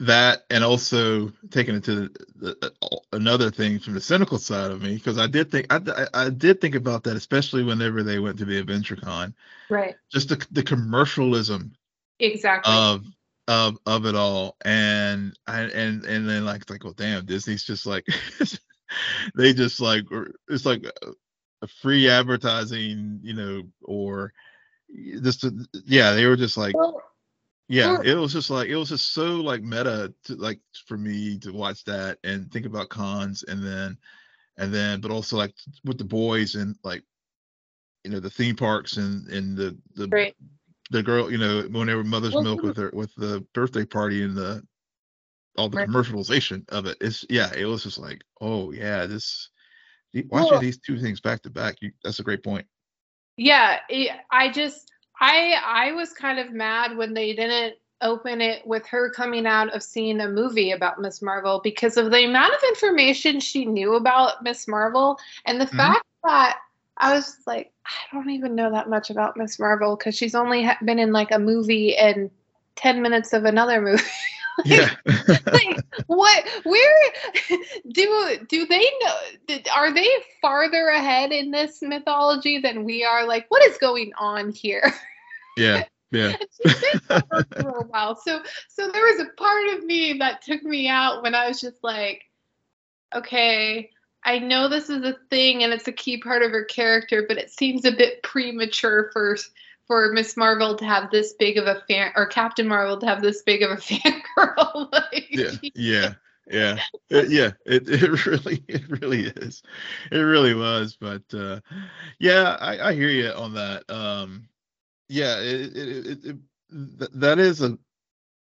That and also taking it to the, the, uh, another thing from the cynical side of me because I did think I, I I did think about that especially whenever they went to the AvengerCon right just the the commercialism exactly of of of it all. And I, and and then like it's like well damn Disney's just like they just like it's like a, a free advertising you know or just uh, yeah they were just like yeah. it was just like it was just so like meta to like for me to watch that and think about cons and then and then but also like with the boys and like you know the theme parks and and the the right the girl you know whenever mother's Well, milk with her with the birthday party and the all the Right. commercialization of it it's yeah it was just like oh yeah this watching Well- these two things back to back you, that's a great point yeah it, i just i i was kind of mad when they didn't open it with her coming out of seeing a movie about miss marvel because of the amount of information she knew about miss marvel and the Mhm. fact that i was like i don't even know that much about miss marvel because she's only ha- been in like a movie and 10 minutes of another movie. Yeah. like what where do do they know are they farther ahead in this mythology than we are? Like what is going on here? Yeah yeah. She's been for a while. So so there was a part of me that took me out when i was just like okay i know this is a thing and it's a key part of her character but it seems a bit premature for for miss marvel to have this big of a fan or captain marvel to have this big of a fan girl like, yeah yeah yeah. Uh, yeah it, it really it really is. It really was but uh yeah i i hear you on that. Um yeah it it, it, it th- that is a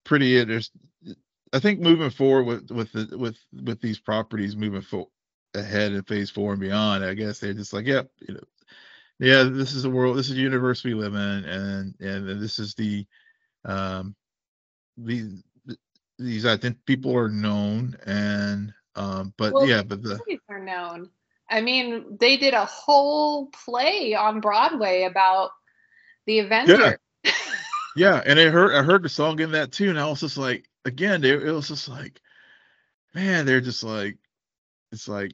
pretty interesting i think moving forward with with the with with these properties moving forward ahead in Phase Four and beyond, I guess they're just like, yep, you know, yeah, this is the world, this is the universe we live in, and and this is the um these these I think people are known and um but Well, yeah, but the are known. I mean, they did a whole play on Broadway about the Avengers. yeah, and I heard I heard the song in that too, and I was just like, again, they, it was just like, man, they're just like, it's like,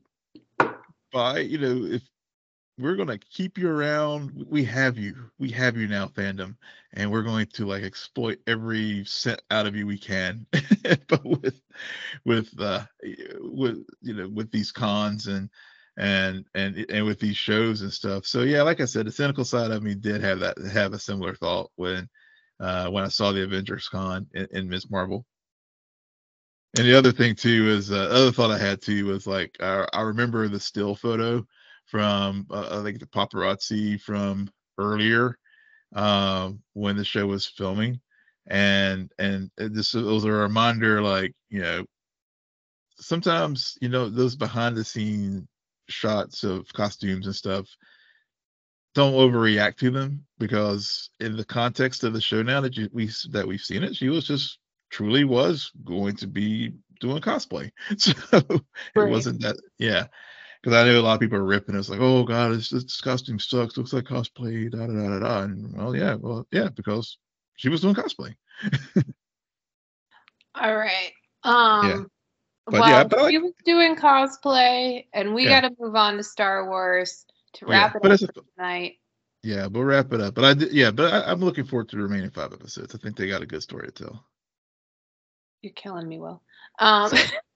you know, if we're gonna keep you around, we have you, we have you now, fandom, and we're going to like exploit every cent out of you we can, but with with uh with you know with these cons and and and and with these shows and stuff. So yeah, like I said, the cynical side of me did have that have a similar thought when uh when I saw the Avengers con in, in Ms. Marvel. And the other thing too is uh, other thought I had too was like I, I remember the still photo from uh, I think the paparazzi from earlier um, when the show was filming, and and this was a reminder like you know sometimes you know those behind the scene shots of costumes and stuff don't overreact to them because in the context of the show now that you, we that we've seen it she was just truly was going to be doing cosplay. So it wasn't that yeah. Because i know a lot of people are ripping it's like oh god this, this costume sucks looks like cosplay da da da da da. And well yeah well yeah because she was doing cosplay. All right. Um But well, yeah, but I he was doing cosplay and we Yeah. gotta move on to Star Wars to Yeah, wrap but it up for tonight. yeah we'll wrap it up but i did yeah but I, i'm looking forward to the remaining five episodes. I think they got a good story to tell You're killing me, Will. Um,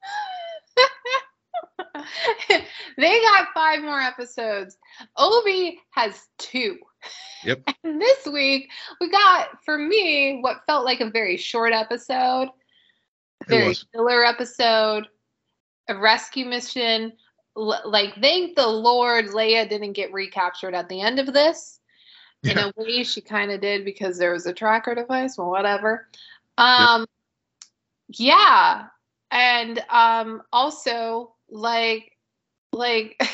they got five more episodes. Obi has two. Yep. And this week we got, for me, what felt like a very short episode, It very filler episode, a rescue mission. L- like, thank the Lord Leia didn't get recaptured at the end of this. In a way, she kind of did because there was a tracker device. Well, whatever. Um, yeah, and um, also like, like.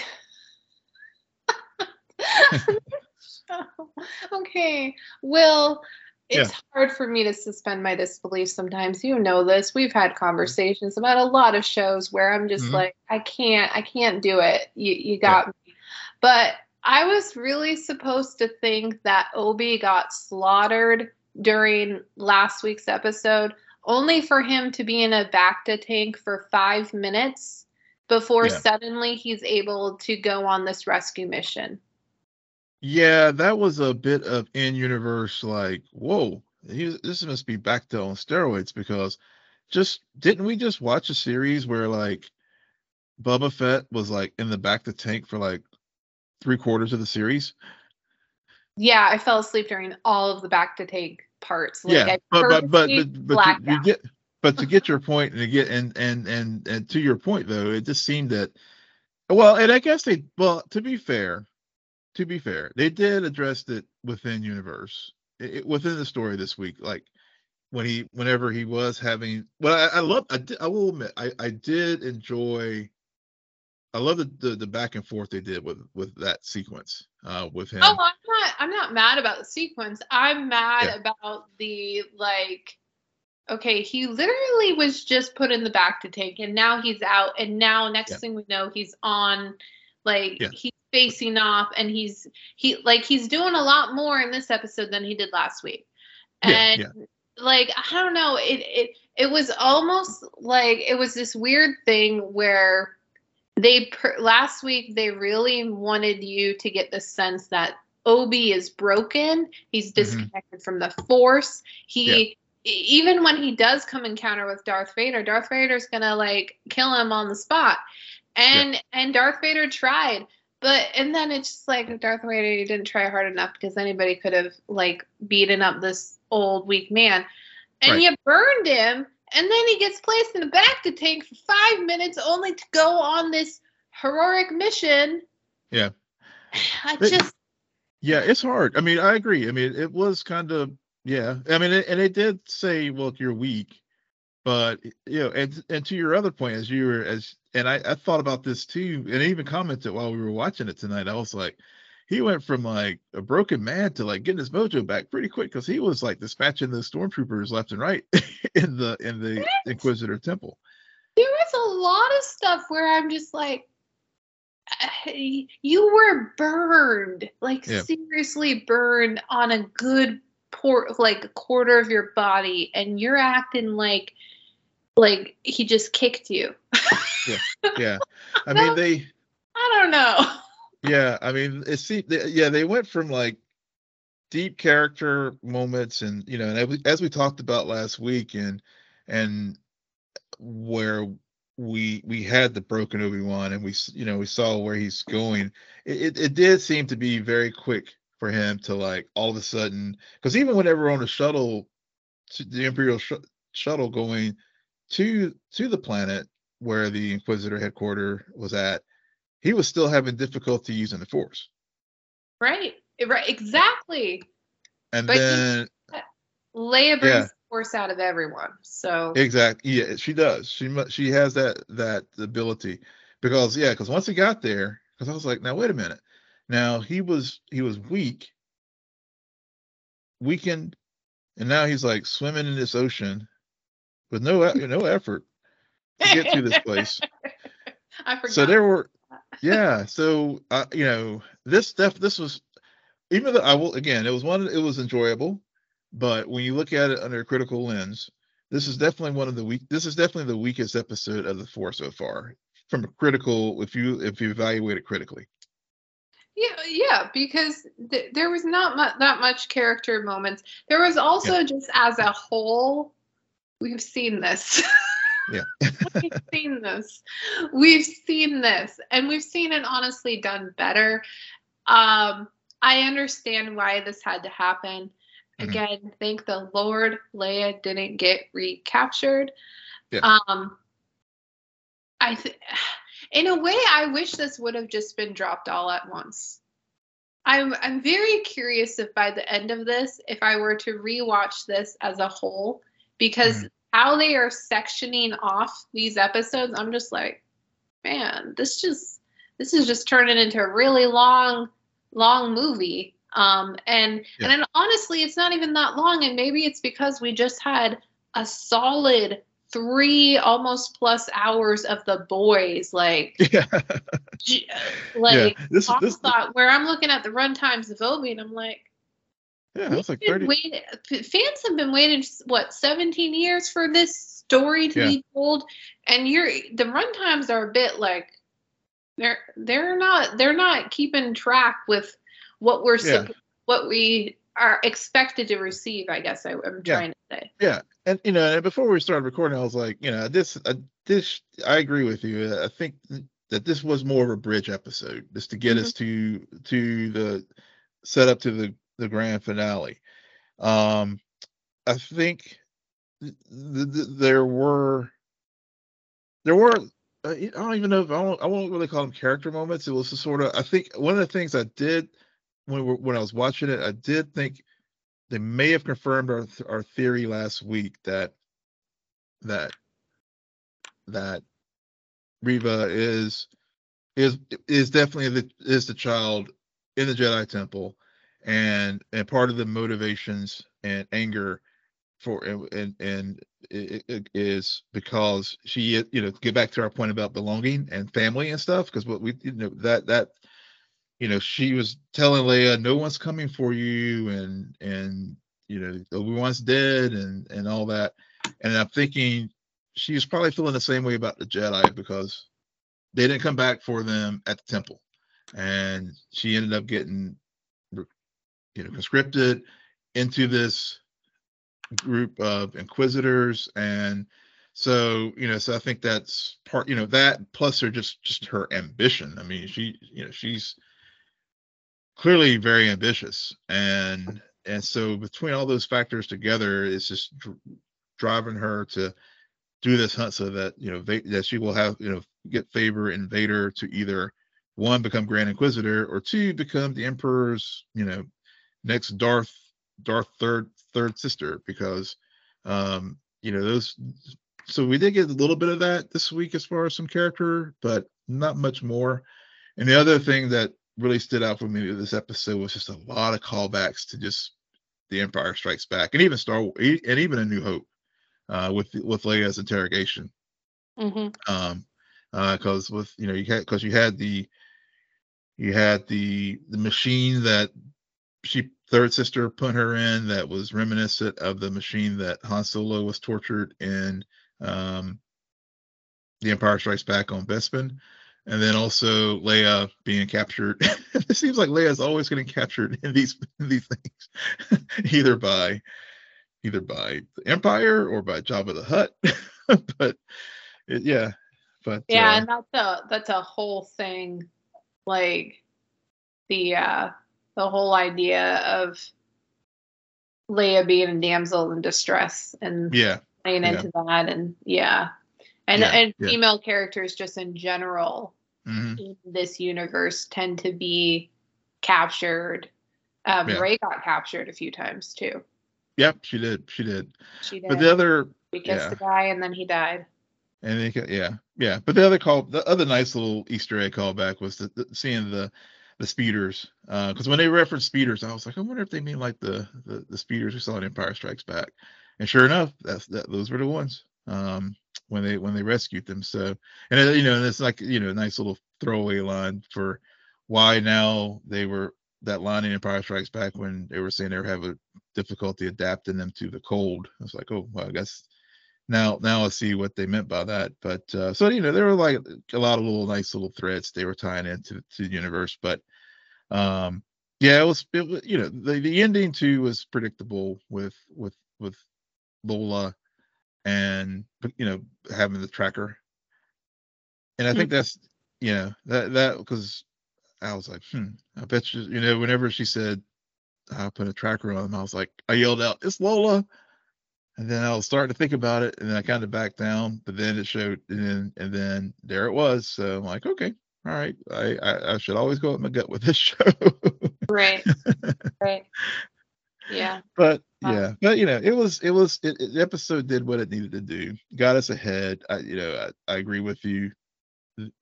okay, Will. It's hard for me to suspend my disbelief sometimes. You know this. We've had conversations about a lot of shows where I'm just Mhm. like, I can't, I can't do it. You, you got me. But I was really supposed to think that Obi got slaughtered during last week's episode, only for him to be in a Bacta tank for five minutes before Yeah. suddenly he's able to go on this rescue mission. Yeah, that was a bit of in-universe like, whoa, he, this must be Bacta on steroids because just didn't we just watch a series where like Boba Fett was like in the Bacta tank for like three quarters of the series? Yeah, I fell asleep during all of the Bacta tank parts. Like, yeah, but but but but, but you get but to get your point and to get and and and and to your point though, it just seemed that well, and I guess they well to be fair, to be fair, they did address it within universe it, it- within the story this week, like when he whenever he was having well I, I love I did I will admit I I did enjoy I love the, the the back and forth they did with with that sequence uh with him. Oh, I'm not. I'm not mad about the sequence. I'm mad Yeah. about the like. Okay, he literally was just put in the Bacta tank, and now he's out, and now next Yeah. thing we know, he's on, like Yeah. he's facing off, and he's he like he's doing a lot more in this episode than he did last week, and like I don't know, it it it was almost like it was this weird thing where they per- last week they really wanted you to get the sense that Obi is broken. He's mm-hmm. disconnected from the Force. He e- even when he does come encounter with Darth Vader, Darth Vader's gonna like kill him on the spot. And and Darth Vader tried, but and then it's just like Darth Vader you didn't try hard enough because anybody could have like beaten up this old weak man. And Right. you burned him, and then he gets placed in the Bacta tank for five minutes only to go on this heroic mission. Yeah. I just Yeah, it's hard. I mean, I agree. I mean, it was kind of yeah. I mean, it, and it did say, "Well, you're weak," but you know, and and to your other point, as you were as and I, I thought about this too, and I even commented while we were watching it tonight. I was like, he went from like a broken man to like getting his mojo back pretty quick because he was like dispatching the stormtroopers left and right in the in the what? Inquisitor Temple. There was a lot of stuff where I'm just like, uh, you were burned, like yeah. seriously burned on a good port, like a quarter of your body, and you're acting like, like he just kicked you. yeah, yeah. I mean, they. I don't know. Yeah, I mean, it seemed, yeah, they went from like deep character moments, and you know, and as we talked about last week, and and where we we had the broken Obi Wan, and we you know we saw where he's going. It, it, it did seem to be very quick for him to like all of a sudden, because even whenever on the shuttle, the Imperial sh- shuttle going to to the planet where the Inquisitor headquarters was at, he was still having difficulty using the Force. Right. Right. Exactly. And but then he, Leia brings yeah force out of everyone. So exactly, yeah, she does. She she has that that ability because yeah, because once he got there, because I was like, now wait a minute, now he was he was weak, weakened, and now he's like swimming in this ocean with no no effort to get to this place. I forgot. So there were, yeah. So uh, you know, this stuff. This was even though I will again, it was one. It was enjoyable. But when you look at it under a critical lens, this is definitely one of the weak. This is definitely the weakest episode of the four so far, from a critical. If you if you evaluate it critically. Yeah, yeah, because th- there was not mu- that much character moments. There was also yeah. just as a whole, we've seen this. yeah, we've seen this. We've seen this, and we've seen it honestly done better. Um, I understand why this had to happen. Mm-hmm. Again, thank the Lord Leia didn't get recaptured. Yeah. Um, I th- in a way, I wish this would have just been dropped all at once. I'm I'm very curious if by the end of this, if I were to rewatch this as a whole, because mm-hmm. How they are sectioning off these episodes, I'm just like, man, this just this is just turning into a really long, long movie. Um, and yeah. and then honestly, it's not even that long, and maybe it's because we just had a solid three almost plus hours of the boys like yeah. like yeah. This, this, thought, where i'm looking at the run times of obi and i'm like yeah it's like 30 waiting, fans have been waiting what 17 years for this story to yeah. be told and you're the run times are a bit like they're they're not they're not keeping track with what we're yeah. what we are expected to receive. I guess I, am yeah. trying to say. Yeah, and you know, and before we started recording, I was like, you know, this uh, this I agree with you. I think that this was more of a bridge episode, just to get mm-hmm. us to to the set up to the the grand finale. Um, I think th- th- there were there were uh, I don't even know if I won't, I won't really call them character moments. It was just sort of I think one of the things I did when when I was watching it, I did think they may have confirmed our our theory last week that that that Reva is is is definitely the is the child in the Jedi Temple, and and part of the motivations and anger for and and it, it is because she you know get back to our point about belonging and family and stuff because what we you know that that you know, she was telling Leia, "No one's coming for you," and and you know, Obi Wan's dead, and and all that. And I'm thinking she was probably feeling the same way about the Jedi because they didn't come back for them at the temple, and she ended up getting, you know, conscripted into this group of inquisitors. And so you know so i think that's part you know that plus her just just her ambition. I mean she you know she's clearly very ambitious. And and so between all those factors together it's just dr- driving her to do this hunt so that you know they, that she will have you know get favor in Vader to either one become Grand Inquisitor or two become the Emperor's you know next Darth Darth third third sister because um you know those so we did get a little bit of that this week as far as some character, but not much more. And the other thing that really stood out for me with this episode was just a lot of callbacks to just the Empire Strikes Back, and even Star and even A New Hope, uh, with with Leia's interrogation. Mm-hmm. Um, uh because with you know you had because you had the you had the the machine that she third sister put her in that was reminiscent of the machine that Han Solo was tortured in um, The Empire Strikes Back on Bespin. And then also Leia being captured. it seems like Leia's always getting captured in these in these things, either by either by the Empire or by Jabba the Hutt. but it, yeah, but yeah, uh, and that's a that's a whole thing, like the uh the whole idea of Leia being a damsel in distress and yeah playing yeah. into that and yeah and Yeah, and yeah. female characters just in general mhm, in this universe tend to be captured um Rey got captured a few times too Yep, she did. She did. she did But the other we kissed the guy and then he died And ca- yeah, yeah. But the other call, the other nice little Easter egg callback was the, the, seeing the the speeders. Because when they referenced speeders, I was like, I wonder if they mean like the the, the speeders we saw in Empire Strikes Back. And sure enough, that's that. Those were the ones um, when they when they rescued them. So and you know, and it's like you know, a nice little throwaway line for why now they were that line in Empire Strikes Back when they were saying they were having difficulty adapting them to the cold. I was like, oh, well, I guess now now I see what they meant by that. But uh, so you know, there were like a lot of little nice little threads they were tying into to the universe. But um, yeah, it was it was you know the the ending too was predictable with with with Lola and you know having the tracker, and I think that's you know that that because I was like, hmm, I bet you you know whenever she said I put a tracker on him, I was like, I yelled out, "It's Lola!" And then I was starting to think about it, and then I kind of backed down. But then it showed, and then and then there it was. So I'm like, okay, all right, I I, I should always go with my gut with this show. right right yeah but yeah, but you know, it was it was it, it- the episode did what it needed to do, got us ahead. I you know I, I agree with you.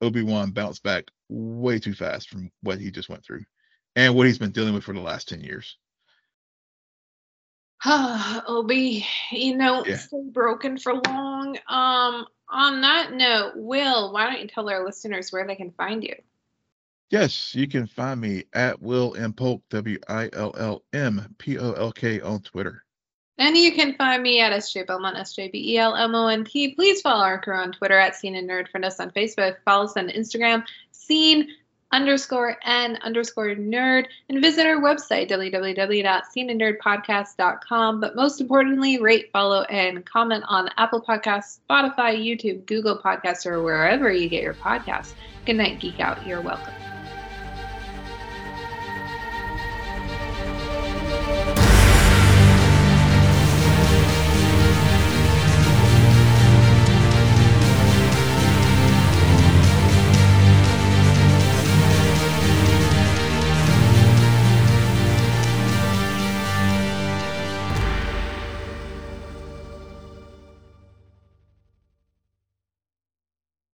Obi Wan bounced back way too fast from what he just went through, and what he's been dealing with for the last ten years. Obi, you know, Yeah. stay broken for long. Um, on that note, Will, why don't you tell our listeners where they can find you? Yes, you can find me at Will M Polk W I L L M P O L K on Twitter. And you can find me at SJ Belmont, S-J-B-E-L-M-O-N-T. Please follow our crew on Twitter at Scene and Nerd. Friend us on Facebook. Follow us on Instagram, Scene underscore N underscore Nerd. And visit our website, www.sceneandnerdpodcast.com. But most importantly, rate, follow, and comment on Apple Podcasts, Spotify, YouTube, Google Podcasts, or wherever you get your podcasts. Good night, Geek Out. You're welcome.